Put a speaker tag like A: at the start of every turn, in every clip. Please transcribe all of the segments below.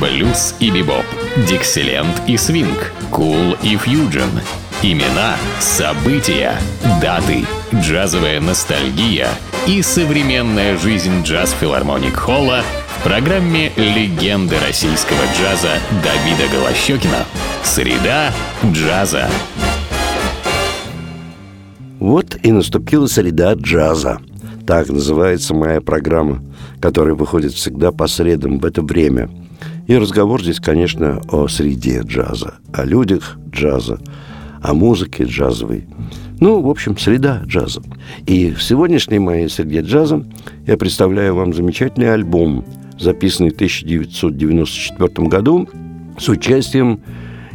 A: блюз и бибоп, дикселент и свинг, кул и фьюджен. Имена, события, даты, джазовая ностальгия и современная жизнь джаз-филармоник Холла в программе «Легенды российского джаза» Давида Голощекина. Среда джаза.
B: Вот и наступила среда джаза. Так называется моя программа, которая выходит всегда по средам в это время. И разговор здесь, конечно, о среде джаза, о людях джаза, о музыке джазовой. Ну, в общем, среда джаза. И в сегодняшней моей среде джаза я представляю вам замечательный альбом, записанный в 1994 году с участием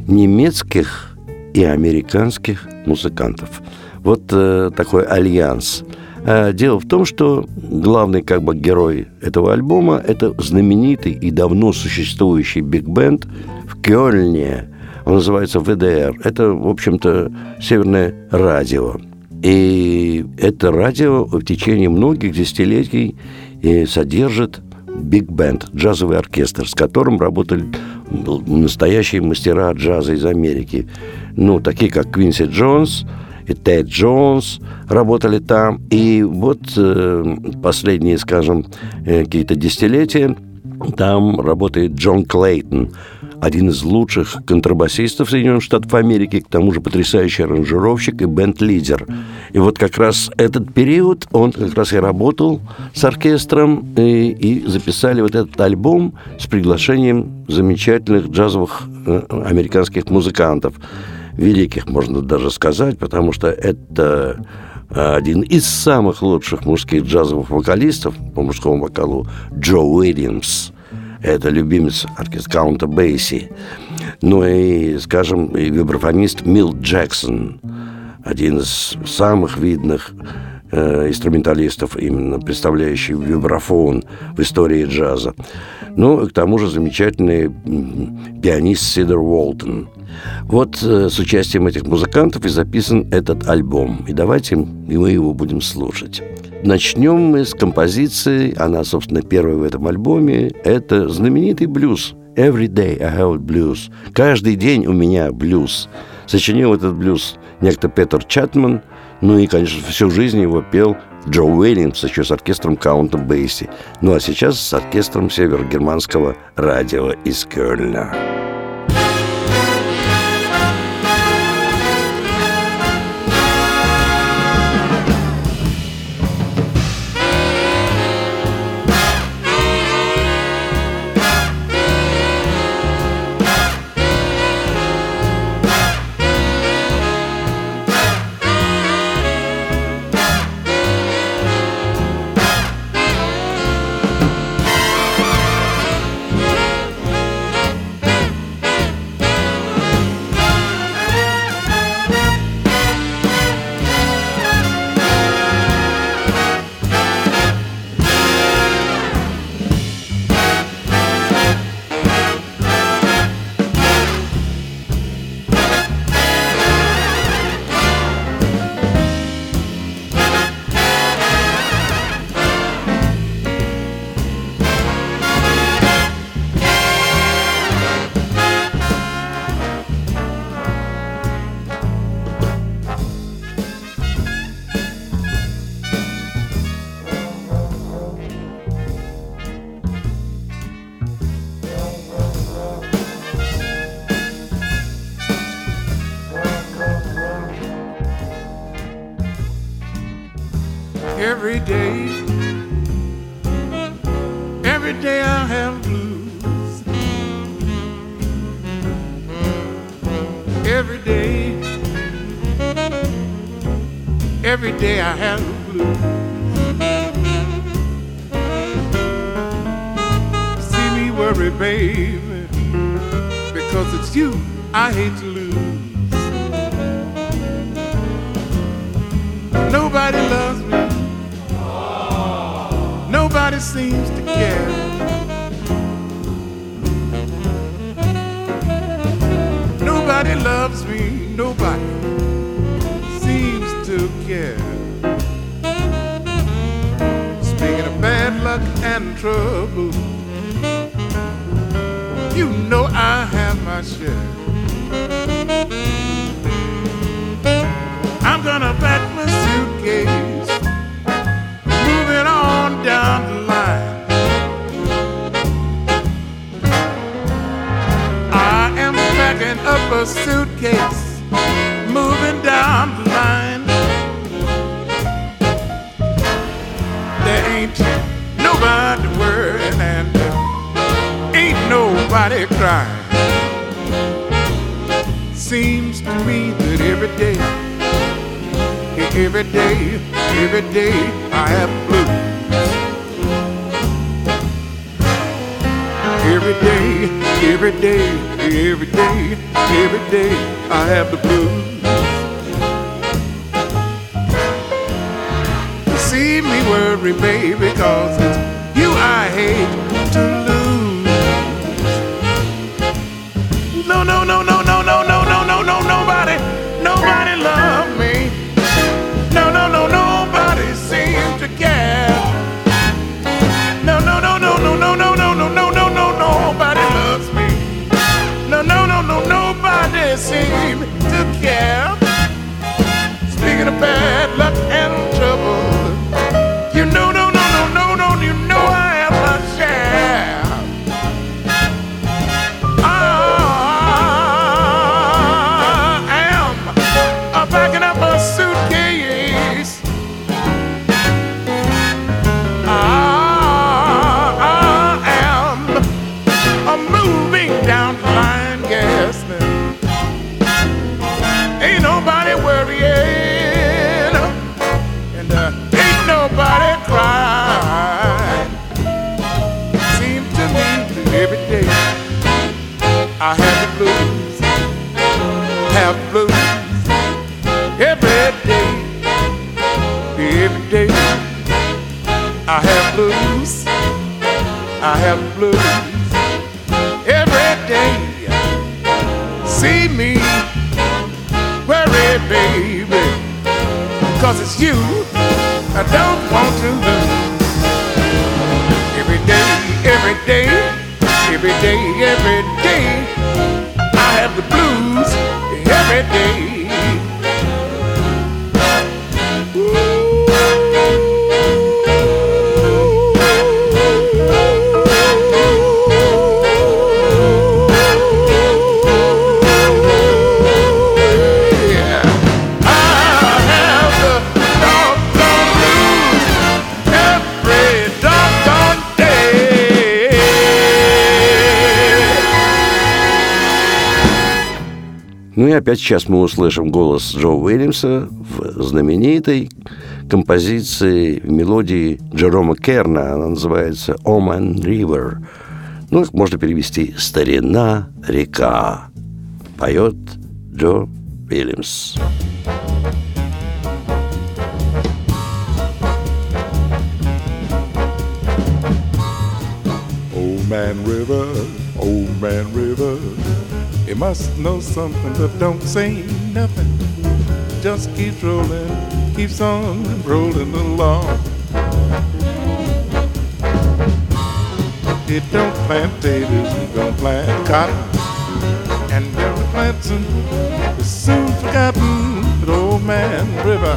B: немецких и американских музыкантов. Вот э, такой альянс. Э, дело в том, что главный как бы герой этого альбома – это знаменитый и давно существующий биг-бенд в Кёльне. Он называется ВДР. Это, в общем-то, Северное радио. И это радио в течение многих десятилетий и содержит биг-бенд, джазовый оркестр, с которым работали настоящие мастера джаза из Америки. Ну, такие как Квинси Джонс – и Тед Джонс работали там. И вот э, последние, скажем, э, какие-то десятилетия там работает Джон Клейтон, один из лучших контрабасистов Соединенных Штатов Америки, к тому же потрясающий аранжировщик и бенд-лидер. И вот как раз этот период он как раз и работал с оркестром, и, и записали вот этот альбом с приглашением замечательных джазовых э, американских музыкантов великих, можно даже сказать, потому что это один из самых лучших мужских джазовых вокалистов по мужскому вокалу Джо Уильямс. Это любимец оркестра Каунта Бейси. Ну и, скажем, и вибрафонист Мил Джексон, один из самых видных э, инструменталистов, именно представляющий вибрафон в истории джаза. Ну, и к тому же замечательный пианист Сидор Уолтон – вот э, с участием этих музыкантов и записан этот альбом. И давайте мы его будем слушать. Начнем мы с композиции, она, собственно, первая в этом альбоме. Это знаменитый блюз «Every day I have blues». «Каждый день у меня блюз». Сочинил этот блюз некто Петер Чатман. Ну и, конечно, всю жизнь его пел Джо Уильямс еще с оркестром Каунта Бейси. Ну а сейчас с оркестром северогерманского радио из Кёльна.
C: Day I have every day, every day, every day I have blues. Every day, every day, every day, every day I have the blues. See me worry, baby, cause it's you I hate to lose. No, no, no, no, you I don't want to lose. Every day, every day, every day, every day, I have the blues every day.
B: И опять сейчас мы услышим голос Джо Уильямса в знаменитой композиции, мелодии Джерома Керна. Она называется «Oman River». Ну, их можно перевести «Старина река». Поет Джо Уильямс.
C: Old Man River, Old Man River, you must know something, but don't say nothing. Just keeps rolling, keeps on rolling along. It don't plant taters, it don't plant cotton, and every planting is soon forgotten. But Old Man River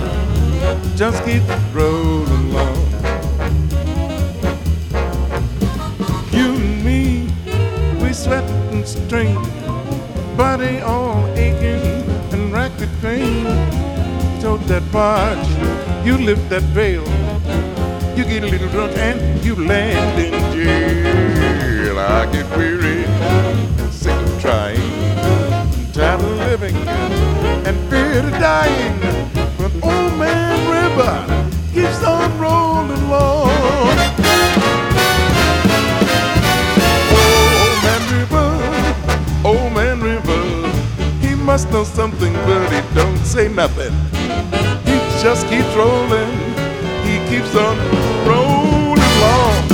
C: just keeps rolling along. You and me, we sweat and strain, body all aching and racked with pain. Tote that barge, you lift that veil, you get a little drunk and you land in jail. I get weary sick of trying, tired of living and fear of dying. Must know something, but he don't say nothing. He just keeps rolling, he keeps on rolling along.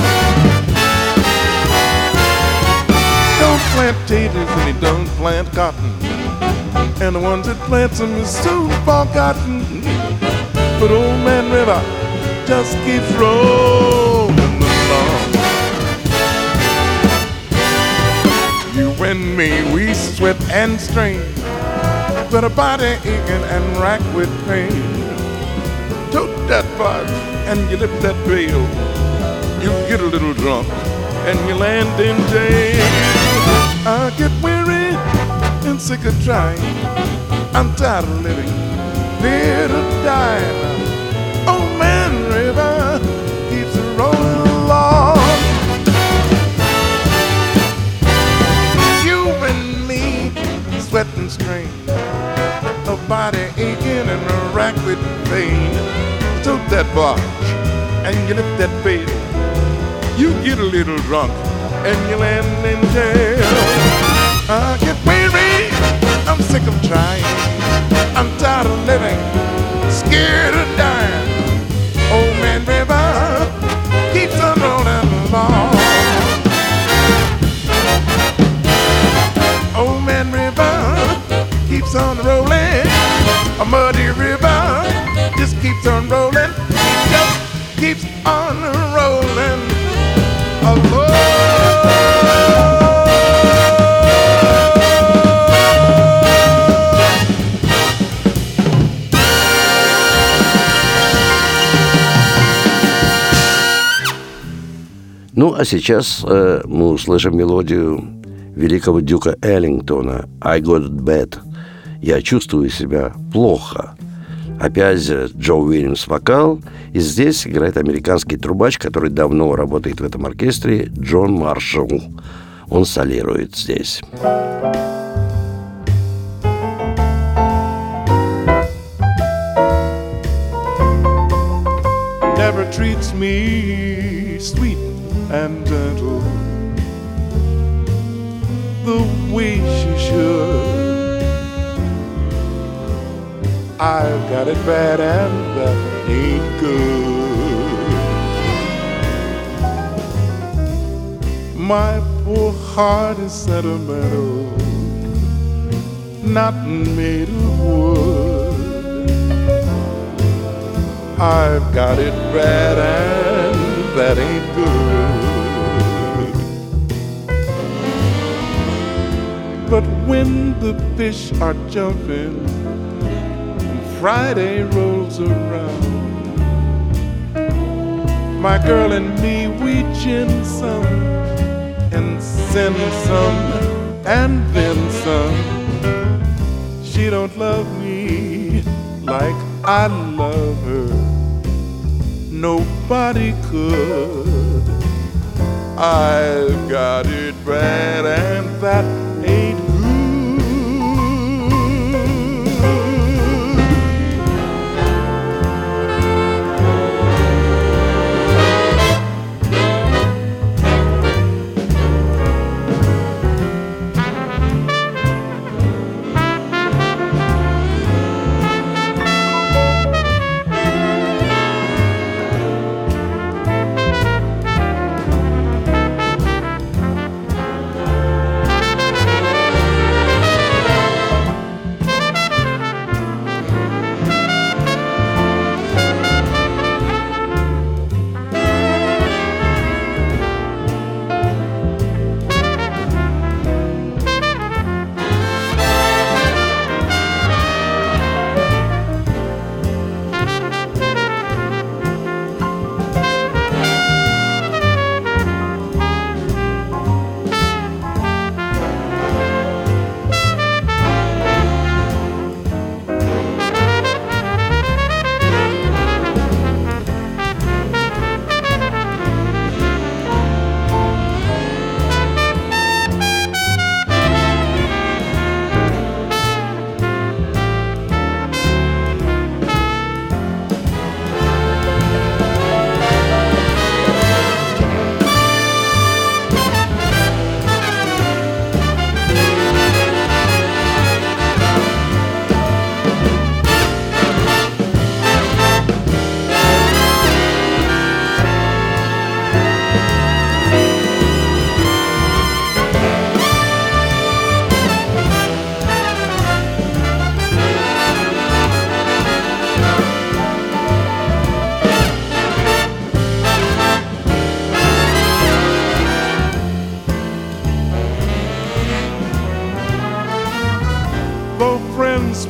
C: Don't plant taters and he don't plant cotton, and the ones that plants them is soon forgotten. But old man River just keeps rolling along. You and me, we sweat and strain, but a body aching and racked with pain. Tote that barge and you lift that veil. You get a little drunk and you land in jail. I get weary and sick of trying. I'm tired of living, near to die. Pain. Tote that barge and you lift that veil. You get a little drunk and you land in jail. I get weary, I'm sick of trying. I'm tired of living, scared of dying. Old man river keeps on rolling along. Old man river keeps on rolling. A muddy river just keeps on rolling. Just keeps on rolling.
B: Ну, а сейчас э, мы услышим мелодию великого дюка Эллингтона «I got bad». «Я чувствую себя плохо». Опять Джо Уильямс вокал, и здесь играет американский трубач, который давно работает в этом оркестре, Джон Маршалл. Он солирует здесь.
C: Never treats me sweet and gentle the way she should. I've got it bad and that ain't good. My poor heart is sentimental, not made of wood. I've got it bad and that ain't good. But when the fish are jumping Friday rolls around, my girl and me, we gin some and send some and then some. She don't love me like I love her. Nobody could. I've got it bad and that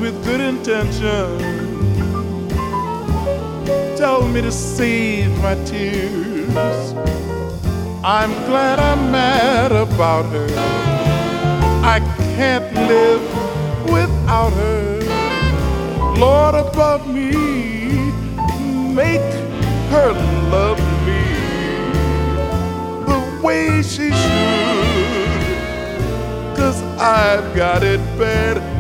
C: with good intention told me to save my tears. I'm glad I'm mad about her. I can't live without her. Lord above me, make her love me the way she should. Cause I've got it bad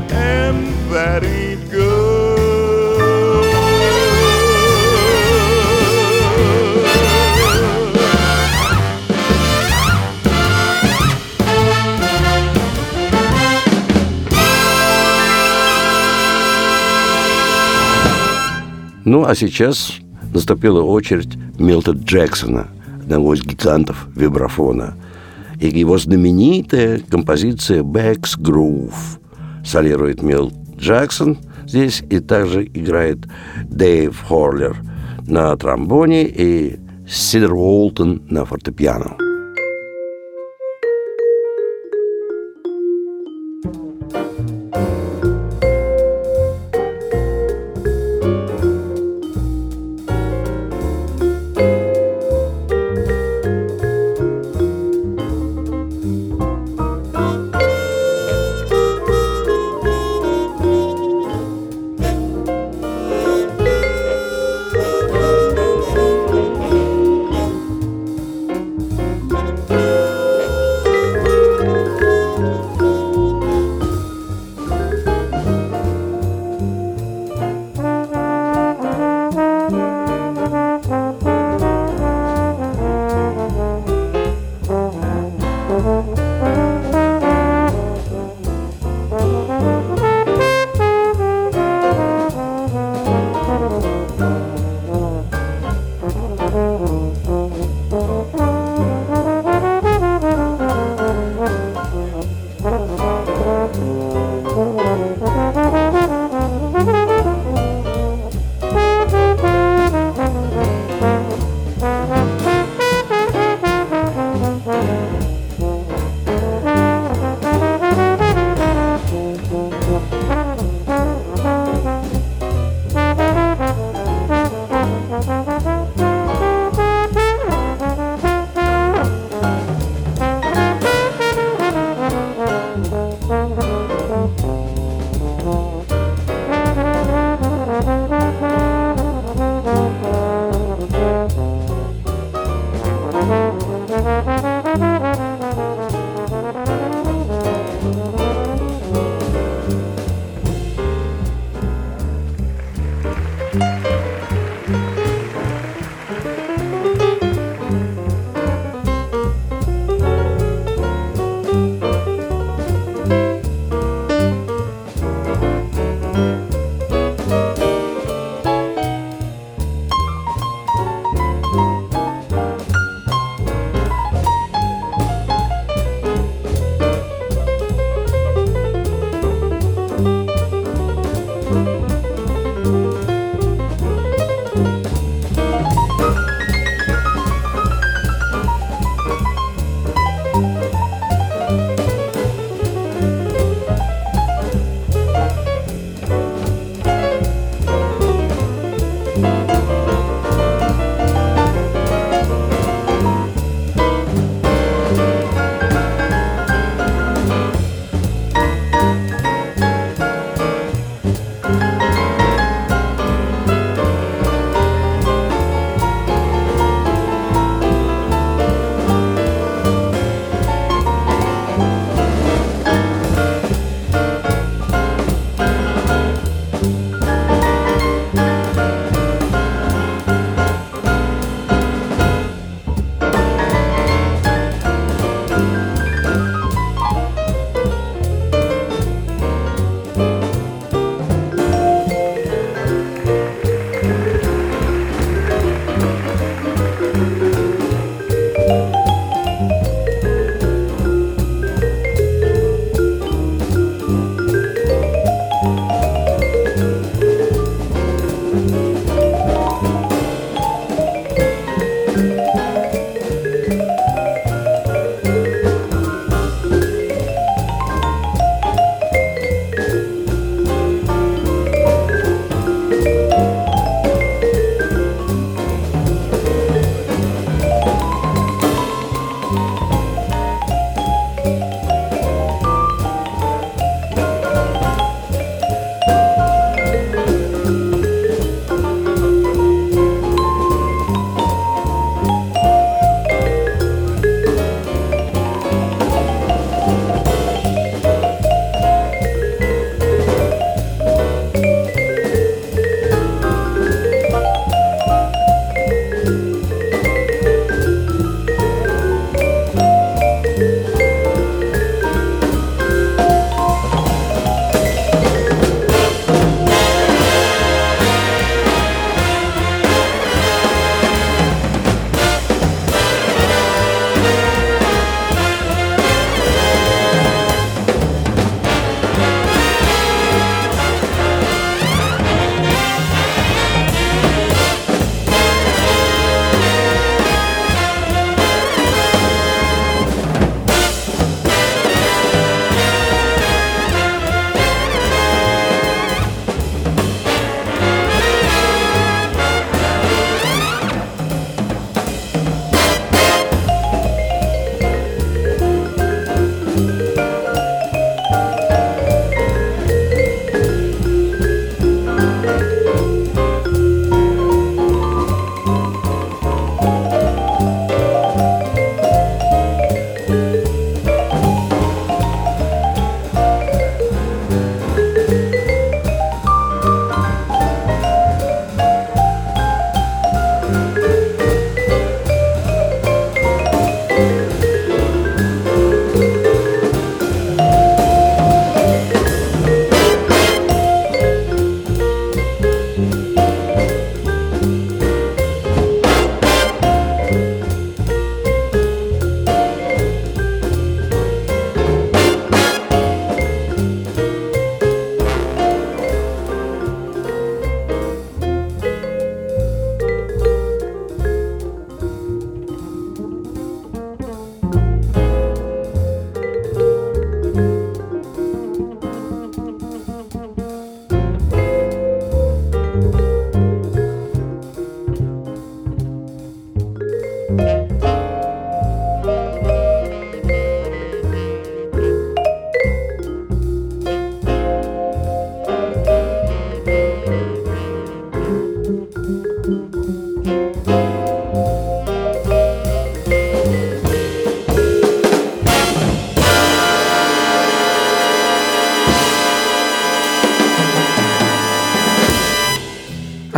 C: that ain't good.
B: Ну, а сейчас наступила очередь Милта Джексона, одного из гигантов вибрафона. И его знаменитая композиция «Бэкс Грув» солирует Милт Джексон здесь, и также играет Дэйв Хорлер на тромбоне и Сидер Уолтон на фортепиано.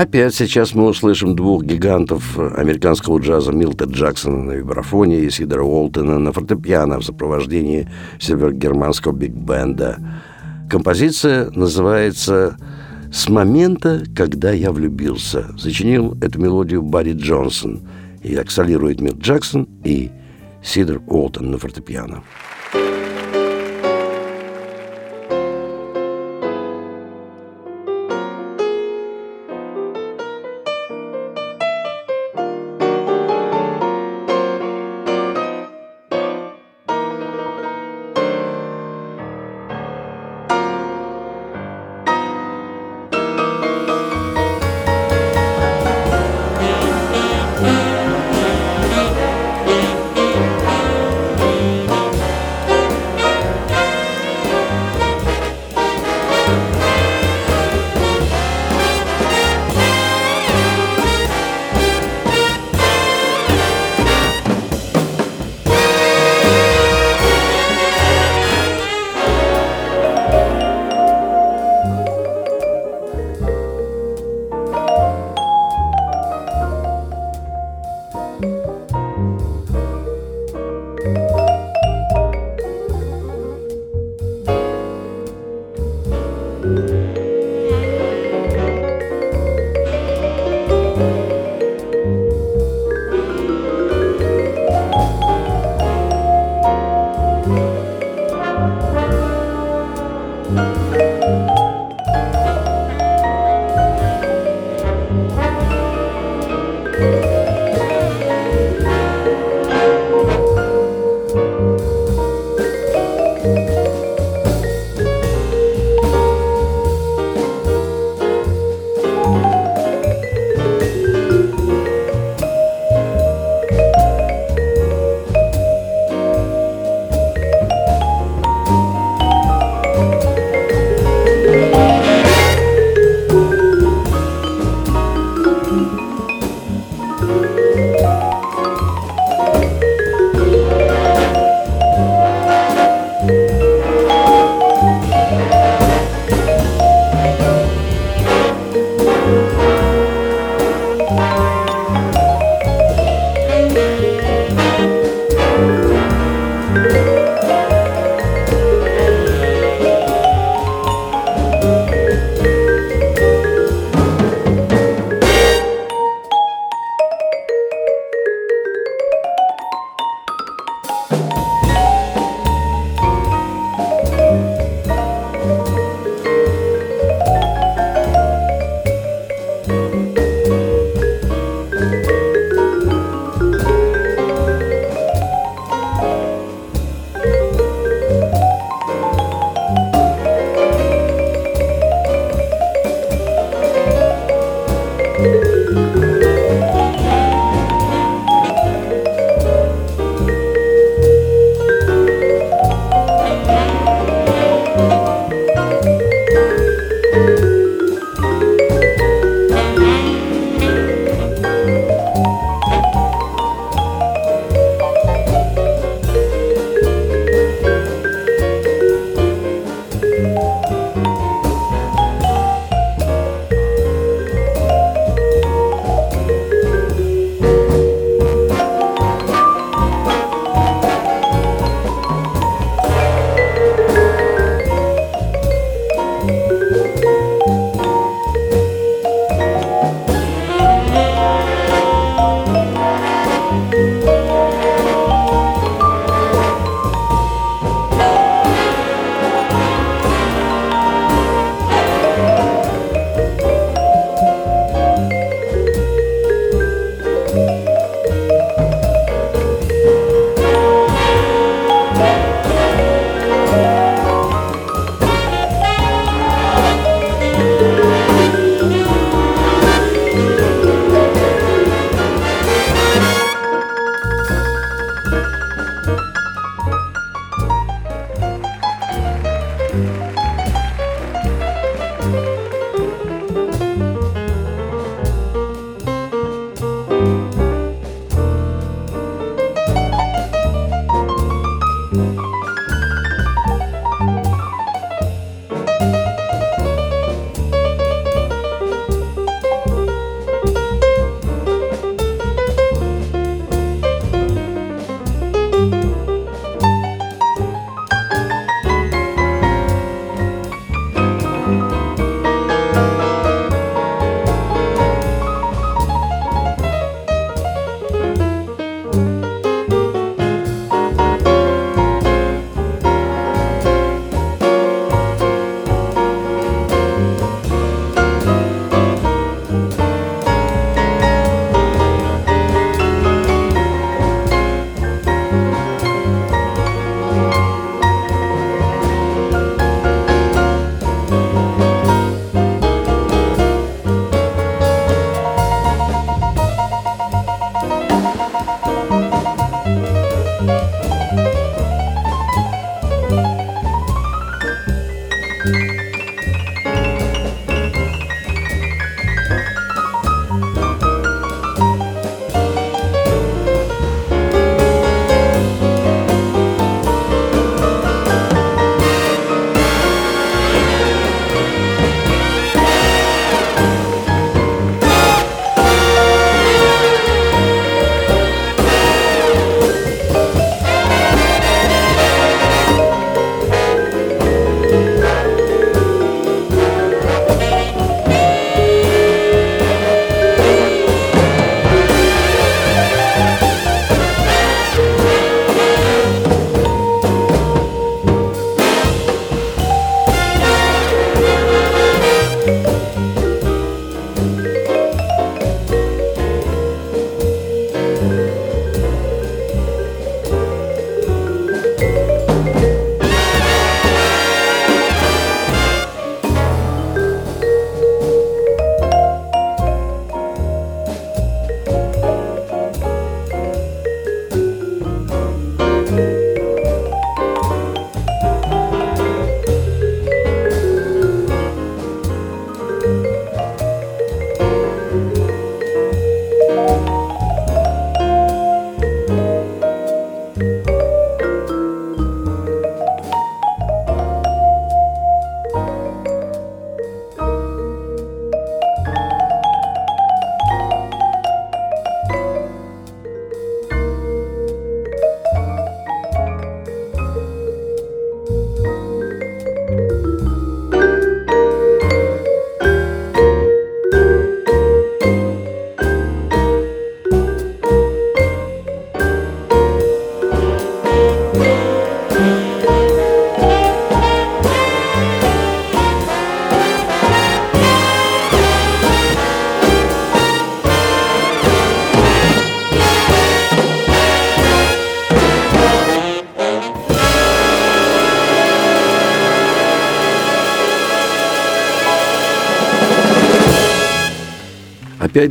B: Опять сейчас мы услышим двух гигантов американского джаза Милта Джексона на вибрафоне и Сидора Уолтона на фортепиано в сопровождении северогерманского биг-бенда. Композиция называется «С момента, когда я влюбился». Зачинил эту мелодию Барри Джонсон. И аксолирует Милт Джексон и Сидор Уолтон на фортепиано.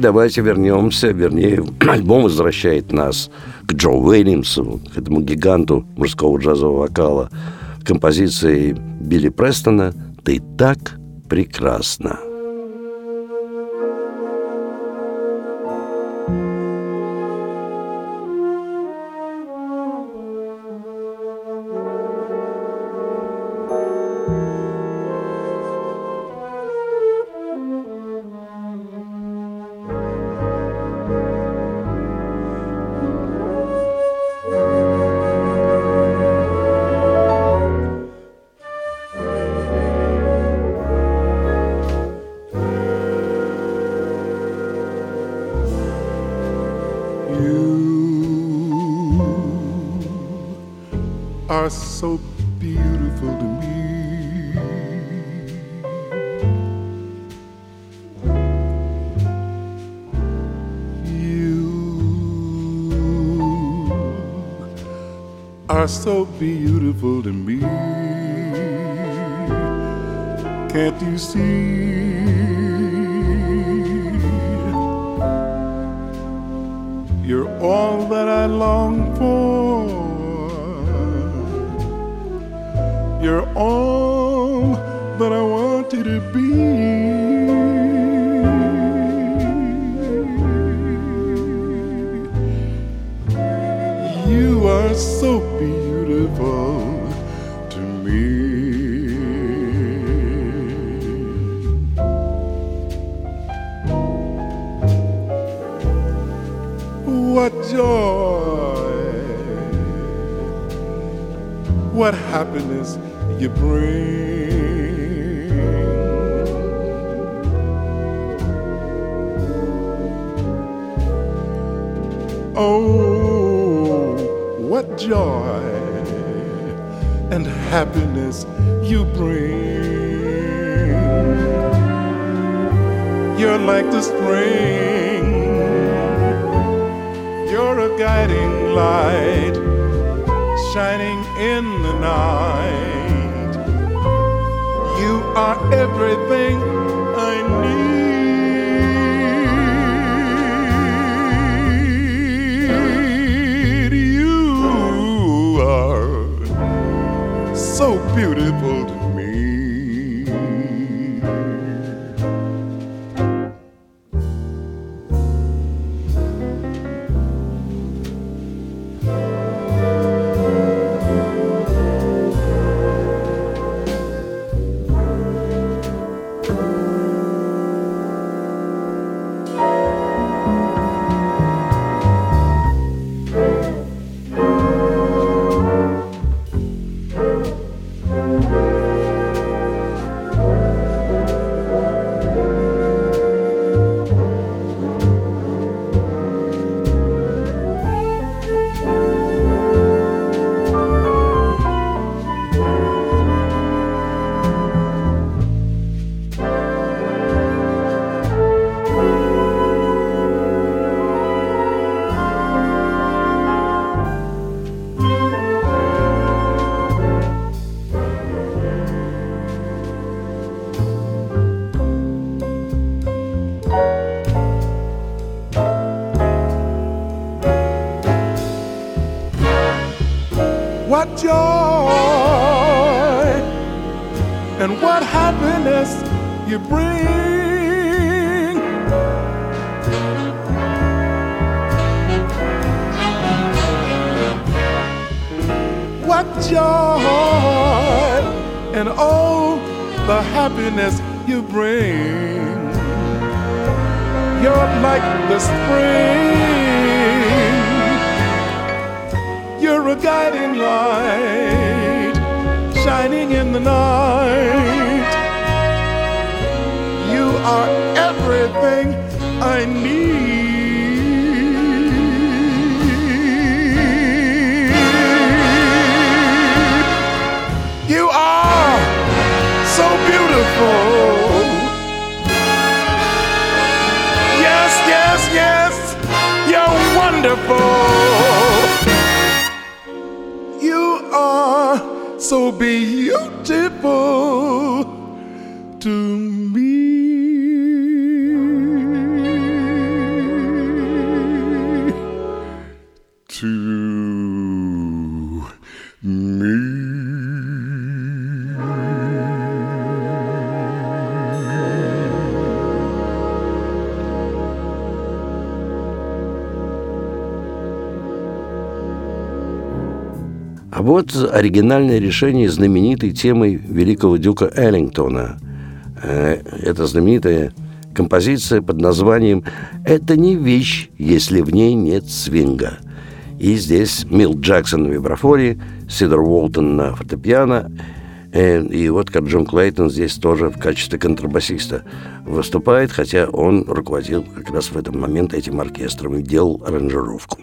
B: Давайте вернемся, вернее, альбом возвращает нас к Джо Уильямсу, к этому гиганту мужского джазового вокала, композиции Билли Престона «Ты так прекрасна».
C: So beautiful to me. Can't you see? You're all that I long for. Happiness you bring. You're like the spring, you're a guiding light shining in the night. You are everything shining in the night. You are everything I need. You are so beautiful. Yes, yes, yes, you're wonderful. So beautiful
B: вот оригинальное решение знаменитой темой великого дюка Эллингтона. Э, это знаменитая композиция под названием «Это не вещь, если в ней нет свинга». И здесь Мил Джексон на вибрафоне, Сидор Уолтон на фортепиано, э, и вот как Джон Клейтон здесь тоже в качестве контрабасиста выступает, хотя он руководил как раз в этот момент этим оркестром и делал аранжировку.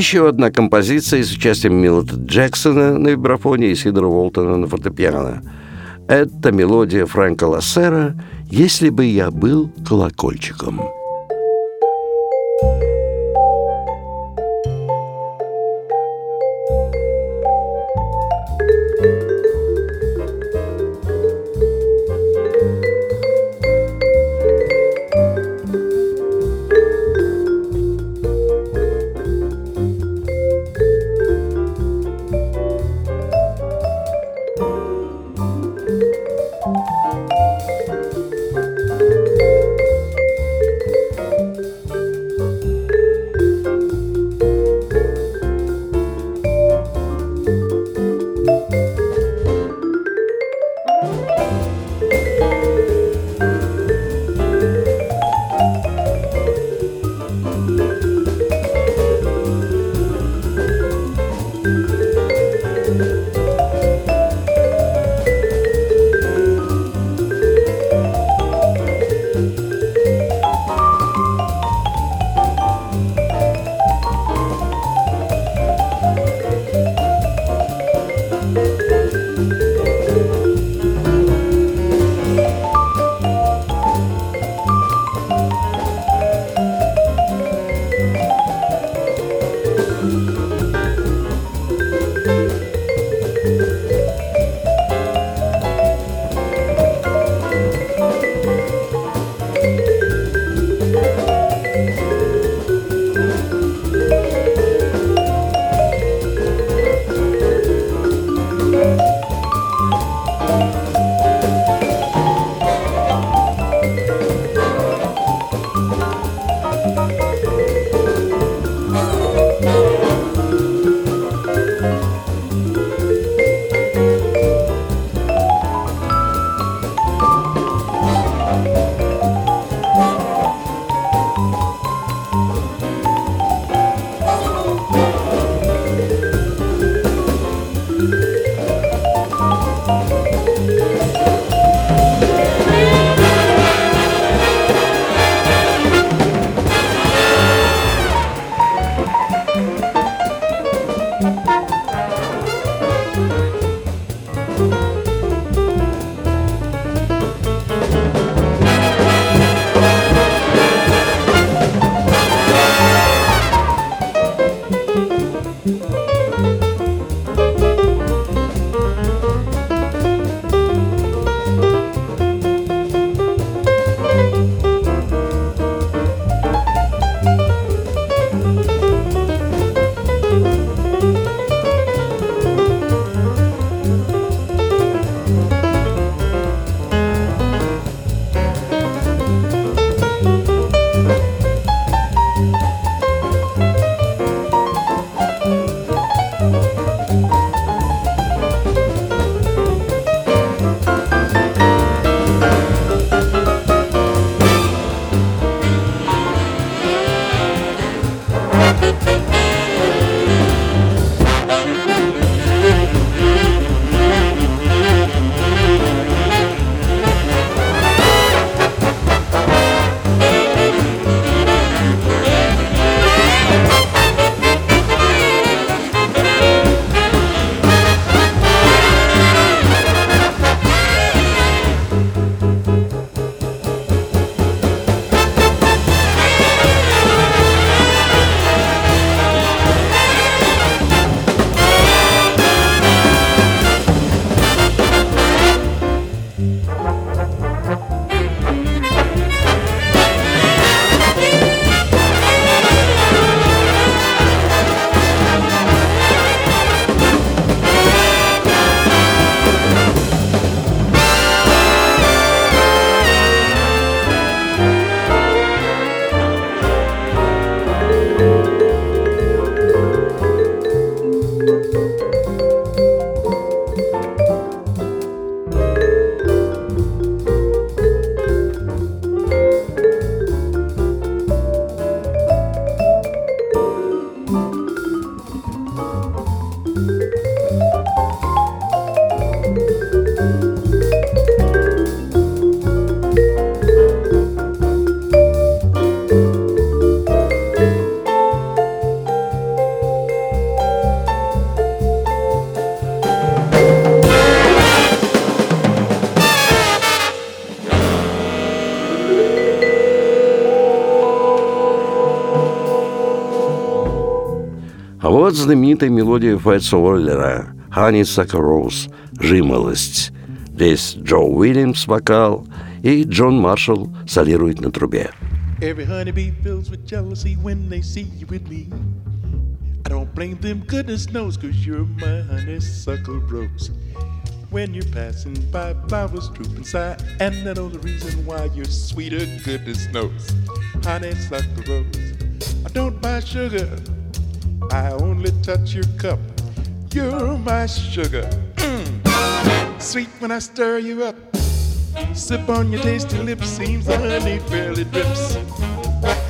B: Еще одна композиция с участием Милта Джексона на вибрафоне и Сидора Уолтона на фортепиано. Это мелодия Фрэнка Лассера «Если бы я был колокольчиком». А вот знаменитая мелодия Фэтса Уоллера «Honeysuckle Rose» «Жимолость». Здесь Джо Уильямс вокал и Джон Маршалл солирует на трубе.
C: Every honeybee fills with jealousy when they see you with me. I don't blame them, goodness knows, cause you're my honeysuckle rose. When you're passing by, flowers droop and sigh, and I know the reason why you're sweeter, goodness knows. Honeysuckle rose, I don't buy sugar. I only touch your cup. You're my sugar. Mm. Sweet when I stir you up. Sip on your tasty lips, seems the honey fairly drips.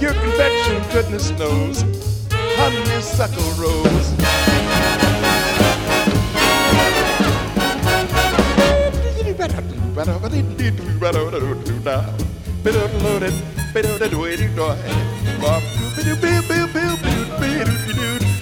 C: Your confection, goodness knows, honeysuckle rose.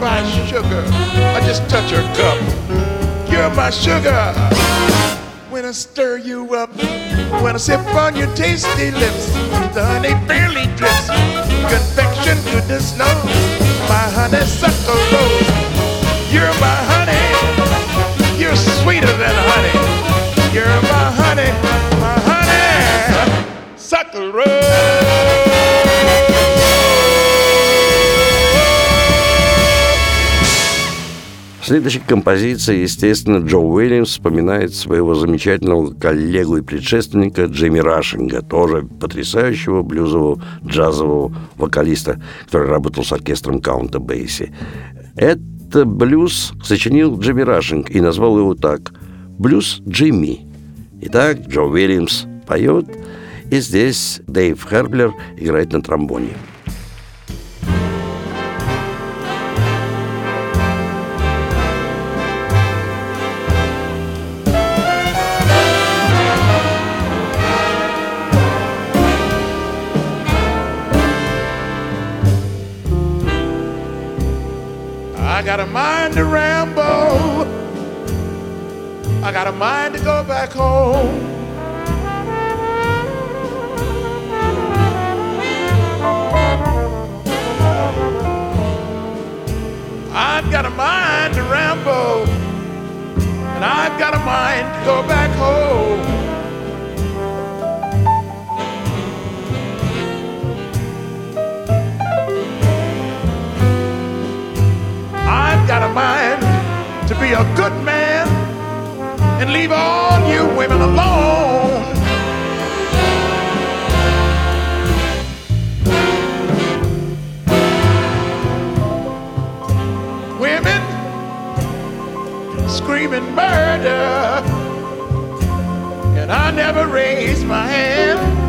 C: Buy sugar. I just touch her cup. You're my sugar. When I stir you up, when I sip on your tasty lips, the honey barely drips. Confection goodness knows, my honeysuckle rose. You're my honey. You're sweeter than honey. You're my honey, my honey. Suckle
B: В следующей композиции, естественно, Джо Уильямс вспоминает своего замечательного коллегу и предшественника Джимми Рашинга, тоже потрясающего блюзового джазового вокалиста, который работал с оркестром Каунта Бейси. Это блюз сочинил Джимми Рашинг и назвал его так «Блюз Джимми». Итак, Джо Уильямс поет, и здесь Дэйв Херблер играет на тромбоне.
C: Got a mind to ramble. I got a mind to go back home. I've got a mind to ramble. And I've got a mind to go back home. Got a mind to be a good man and leave all you women alone. Women screaming murder, and I never raised my hand.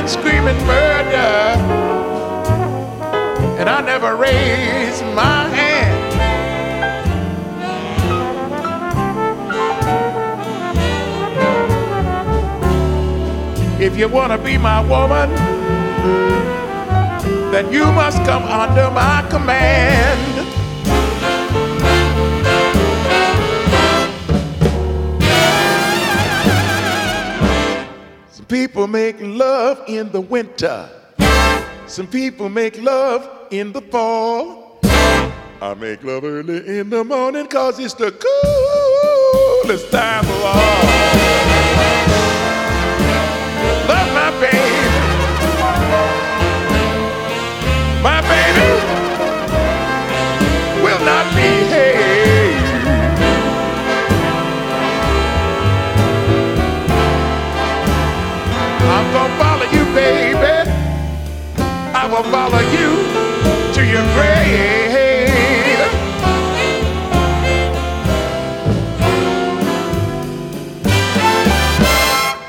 C: Women screaming murder, and I never raised my hand. If you want to be my woman, then you must come under my command. People make love in the winter. Some people make love in the fall. I make love early in the morning cause it's the coolest time of all. Follow you to your grave.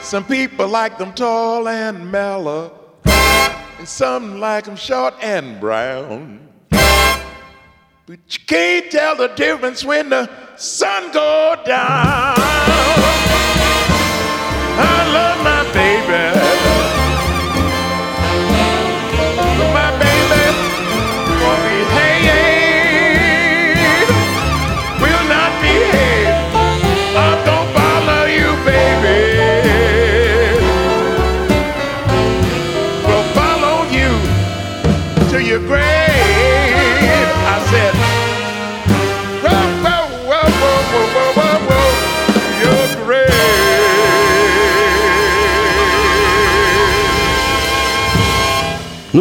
C: Some people like them tall and mellow, and some like them short and brown. But you can't tell the difference when the sun go down. I love my baby.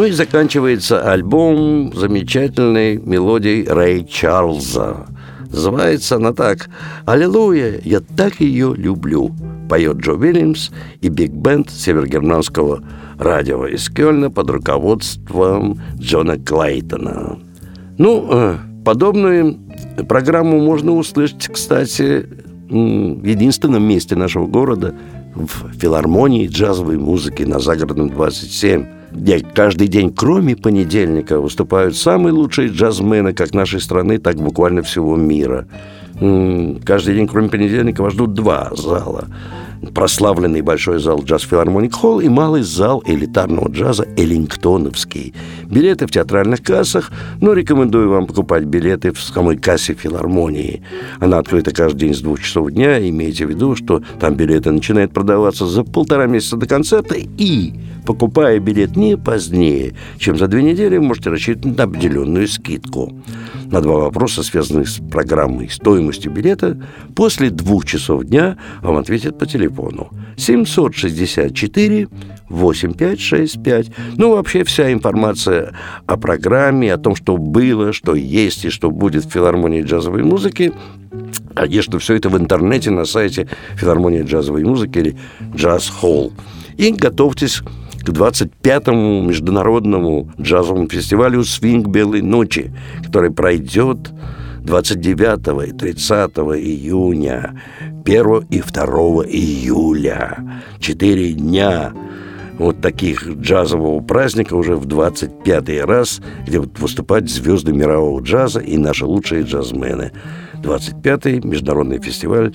B: Ну и заканчивается альбом замечательной мелодией Рэй Чарльза. Называется она так «Аллилуйя, я так ее люблю», поет Джо Уильямс и биг-бенд севергерманского радио из Кёльна под руководством Джона Клейтона. Ну, э, подобную программу можно услышать, кстати, в единственном месте нашего города в филармонии джазовой музыки на Загородном 27 где каждый день, кроме понедельника, выступают самые лучшие джазмены как нашей страны, так буквально всего мира. Каждый день, кроме понедельника, вас ждут два зала прославленный большой зал Джаз Филармоник Холл и малый зал элитарного джаза Эллингтоновский. Билеты в театральных кассах, но рекомендую вам покупать билеты в самой кассе филармонии. Она открыта каждый день с двух часов дня. Имейте в виду, что там билеты начинают продаваться за полтора месяца до концерта и покупая билет не позднее, чем за две недели, можете рассчитывать на определенную скидку. На два вопроса, связанных с программой стоимостью билета, после двух часов дня вам ответят по телефону 764 8565. Ну, вообще вся информация о программе, о том, что было, что есть и что будет в филармонии джазовой музыки, Конечно, все это в интернете на сайте филармонии джазовой музыки или Джаз Холл. И готовьтесь к 25-му международному джазовому фестивалю «Свинг Белой ночи», который пройдет 29 и 30 июня, 1 и 2 июля. Четыре дня вот таких джазового праздника уже в 25-й раз, где будут выступать звезды мирового джаза и наши лучшие джазмены. 25-й международный фестиваль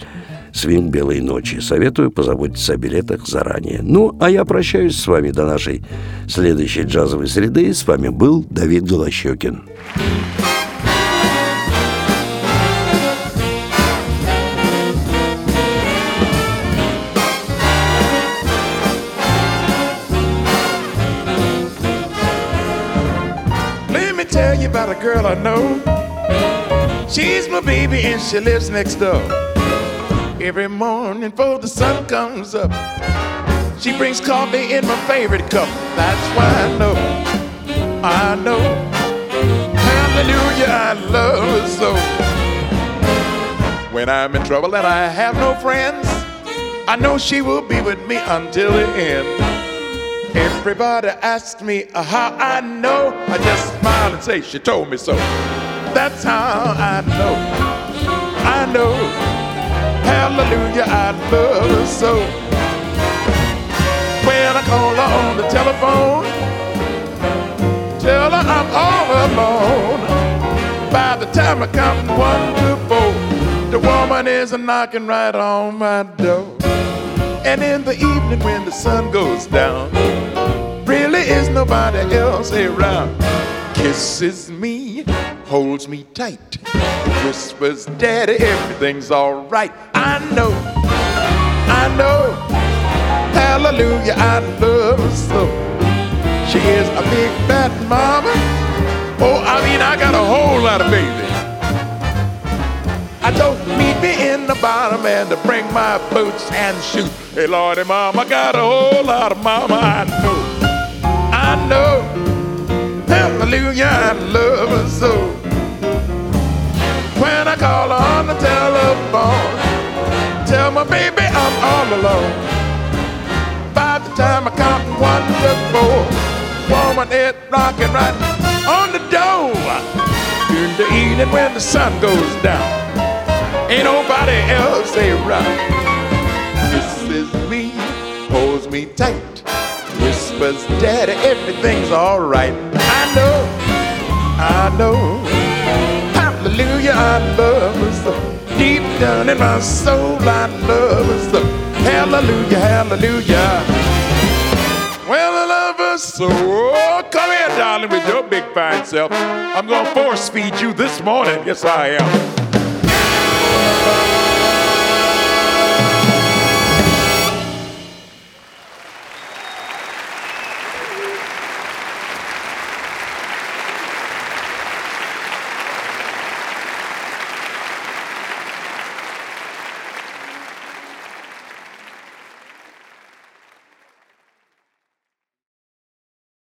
B: «Свинг Белой ночи». Советую позаботиться о билетах заранее. Ну, а я прощаюсь с вами до нашей следующей джазовой среды. С вами был Давид Голощекин.
C: about a girl I know. She's my baby and she lives next door. Every morning before the sun comes up, she brings coffee in my favorite cup. That's why I know, I know, hallelujah, I love her so. When I'm in trouble and I have no friends, I know she will be with me until the end. Everybody asks me uh, how I know, I just smile and say she told me so. That's how I know, I know. Hallelujah, I love her so. When I call her on the telephone, tell her I'm all alone. By the time I count one to four, the woman is knocking right on my door. And in the evening when the sun goes down, really is nobody else around. Kisses me, holds me tight whispers, Daddy, everything's alright. I know, I know, hallelujah, I love her so. She is a big fat mama. Oh, I mean, I got a whole lot of baby. I told meet me in the bottom and to bring my boots and shoes. Hey, Lordy, mama, I got a whole lot of mama. I know, I know, hallelujah, I love her so when I call her on the telephone. Tell my baby I'm all alone. By the time I count one to four, woman is rocking right on the door. In the evening when the sun goes down, ain't nobody else around. Kisses me, holds me tight, whispers, Daddy, everything's alright. I know, I know, hallelujah, I love so. Deep down in my soul, I love so. Hallelujah, hallelujah. Well, I love her so. Oh, come here, darling, with your big fine self. I'm gonna force feed you this morning. Yes, I am.